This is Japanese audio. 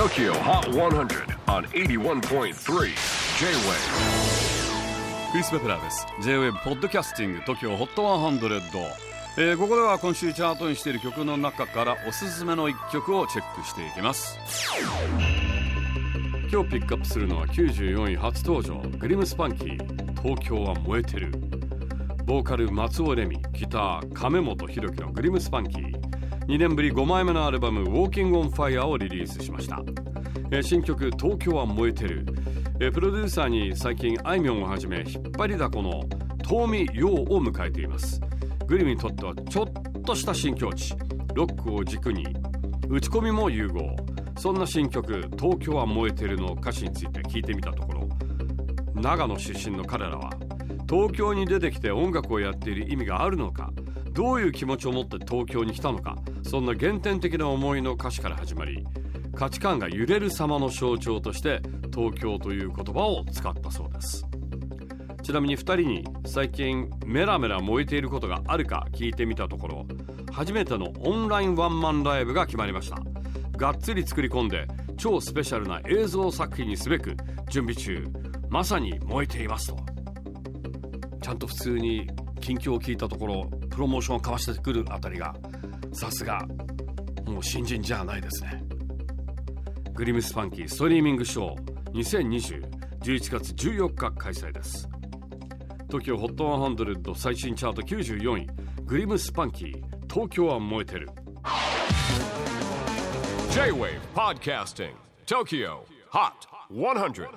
TOKYO HOT 100 on 81.3 J-WAVE クリス・ベプラーです。J-WAVE ポッドキャスティング TOKYO HOT 100、えー、ここでは今週チャートにしている曲の中からおすすめの一曲をチェックしていきます。今日ピックアップするのは94位初登場グリムスパンキー東京は燃えてる。ボーカル松尾レミギター亀本弘樹のグリムスパンキー。2年ぶり5枚目のアルバム「Walking on Fire」をリリースしました、新曲「東京は燃えてる」プロデューサーに最近あいみょんをはじめ引っ張りだこの遠見陽を迎えています。グリムにとってはちょっとした新境地。ロックを軸に打ち込みも融合。そんな新曲「東京は燃えてる」の歌詞について聞いてみたところ長野出身の彼らは東京に出てきて音楽をやっている意味があるのかどういう気持ちを持って東京に来たのかそんな原点的な思いの歌詞から始まり価値観が揺れる様の象徴として東京という言葉を使ったそうです。ちなみに2人に最近メラメラ燃えていることがあるか聞いてみたところ初めてのオンラインワンマンライブが決まりました。がっつり作り込んで超スペシャルな映像作品にすべく準備中。まさに燃えていますと。ちゃんと普通に近況を聞いたところロモーションを交わしてくるあたりがさすがもう新人じゃないですね。グリムスパンキーストリーミングショー2020 11月14日開催です。TOKIOHOT100 最新チャート94位グリムスパンキー東京は燃えてる。J-WAVE PODCASTING TOKYO HOT 100